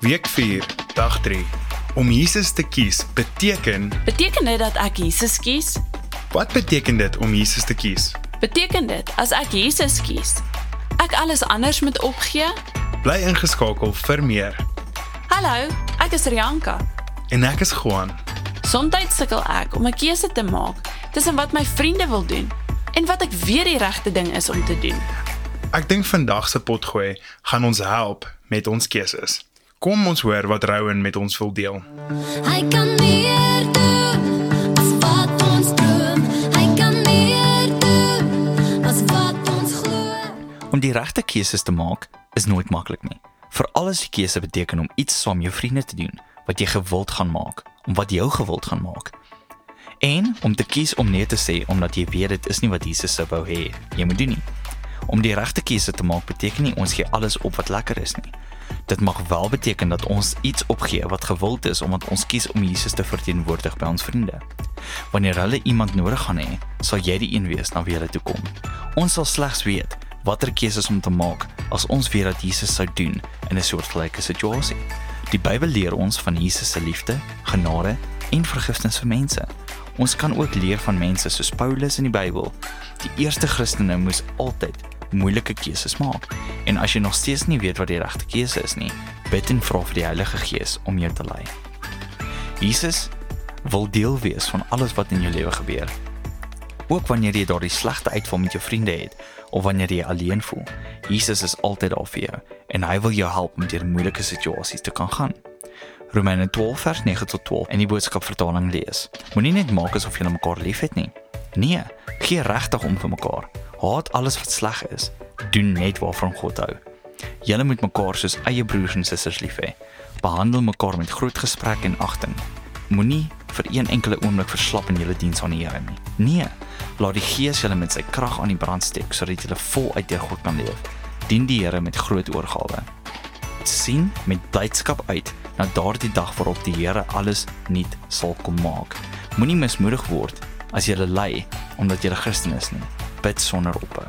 Week 4, dag 3. Om Jesus te kies beteken Beteken dit dat ek Jesus kies? Wat beteken dit om Jesus te kies? Beteken dit as ek Jesus kies, ek alles anders moet opgee? Bly ingeskakel vir meer. Hallo, ek is Rianka. En ek is Juan. Somstyds sukkel ek om 'n keuse te maak tussen wat my vriende wil doen en wat ek weet die regte ding is om te doen. Ek dink vandag se potgooi gaan ons help met ons keuses. Kom ons hoor wat Rowan met ons wil deel. Hy kan meer doen as wat ons droom. Hy kan meer doen as wat ons glo. Om die regte keuses te maak is nooit maklik nie. Veral as die keuse beteken om iets saam jou vriende te doen wat jy gewild gaan maak, om wat jou gewild gaan maak. En om te kies om nee te sê omdat jy weet dit is nie wat Jesus sou wou hê jy moet doen nie. Om die regte keuse te maak beteken nie ons gee alles op wat lekker is nie. Dit mag wel beteken dat ons iets opgee wat gewild is omdat ons kies om Jesus te verteenwoordig by ons vriende. Wanneer hulle iemand nodig gaan hê, sal jy die een wees na wie hulle toe kom. Ons sal slegs weet watter keuses om te maak as ons weet dat Jesus sou doen in 'n soortgelyke situasie. Die Bybel leer ons van Jesus se liefde, genade en vergifnis vir mense. Ons kan ook leer van mense soos Paulus in die Bybel. Die eerste Christene moes altyd moeilike keuses maak. En as jy nog steeds nie weet wat die regte keuse is nie, bid en vra vir die Heilige Gees om jou te lei. Jesus wil deel wees van alles wat in jou lewe gebeur. Ook wanneer jy daardie slegte uitval met jou vriende het of wanneer jy alleen voel, Jesus is altyd daar vir jou en hy wil jou help om deur moeilike situasies te kan gaan. Romeine 12 vers 9 tot 12 in die boodskap vertaling lees. Moenie net maak asof jy mekaar liefhet nie. Nee, gee regtig om vir mekaar. Haat alles wat sleg is. Doen net waarvan God hou. Julle moet mekaar soos eie broers en susters lief hê. Behandel mekaar met groot gesprek en agting. Moenie vir een enkele oomblik verslap in julle diens aan die Here nie. Nee, laat die Gees julle met sy krag aan die brand steek sodat julle voluit deur God kan leef. Dien die Here met groot oorgawe. sien met blydskap uit na daardie dag waarop die Here alles nuut sal kom maak. Moenie mismoedig word as jy ly omdat jy 'n Christen is nie. Bid sonder ophou.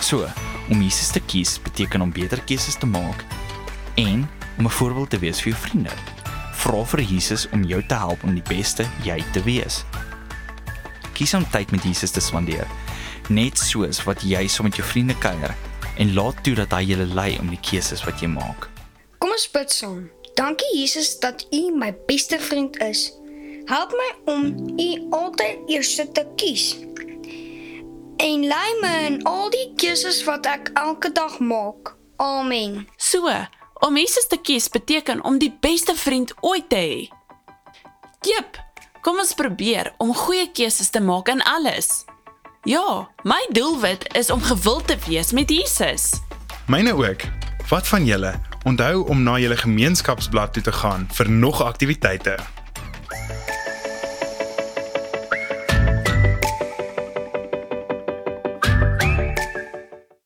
So, om Jesus te kies beteken om beter keuses te maak en om 'n voorbeeld te wees vir jou vriende. Vra vir Jesus om jou te help om die beste jy te wees. Kies om tyd met Jesus te spandeer, net soos wat jy saam met jou vriende kuier en laat toe dat hy julle lei om die keuses wat jy maak. Kom ons bid saam. Dankie Jesus dat U my beste vriend is. Help my om U altyd eerste te kies. En lei my in al die keuses wat ek elke dag maak. Amen. So, om Jesus te kies beteken om die beste vriend ooit te hê. Jep, kom ons probeer om goeie keuses te maak in alles. Ja, my doelwit is om gewild te wees met Jesus. Myne ook. Wat van julle? Onthou om na julle gemeenskapsblad toe te gaan vir nog aktiwiteite.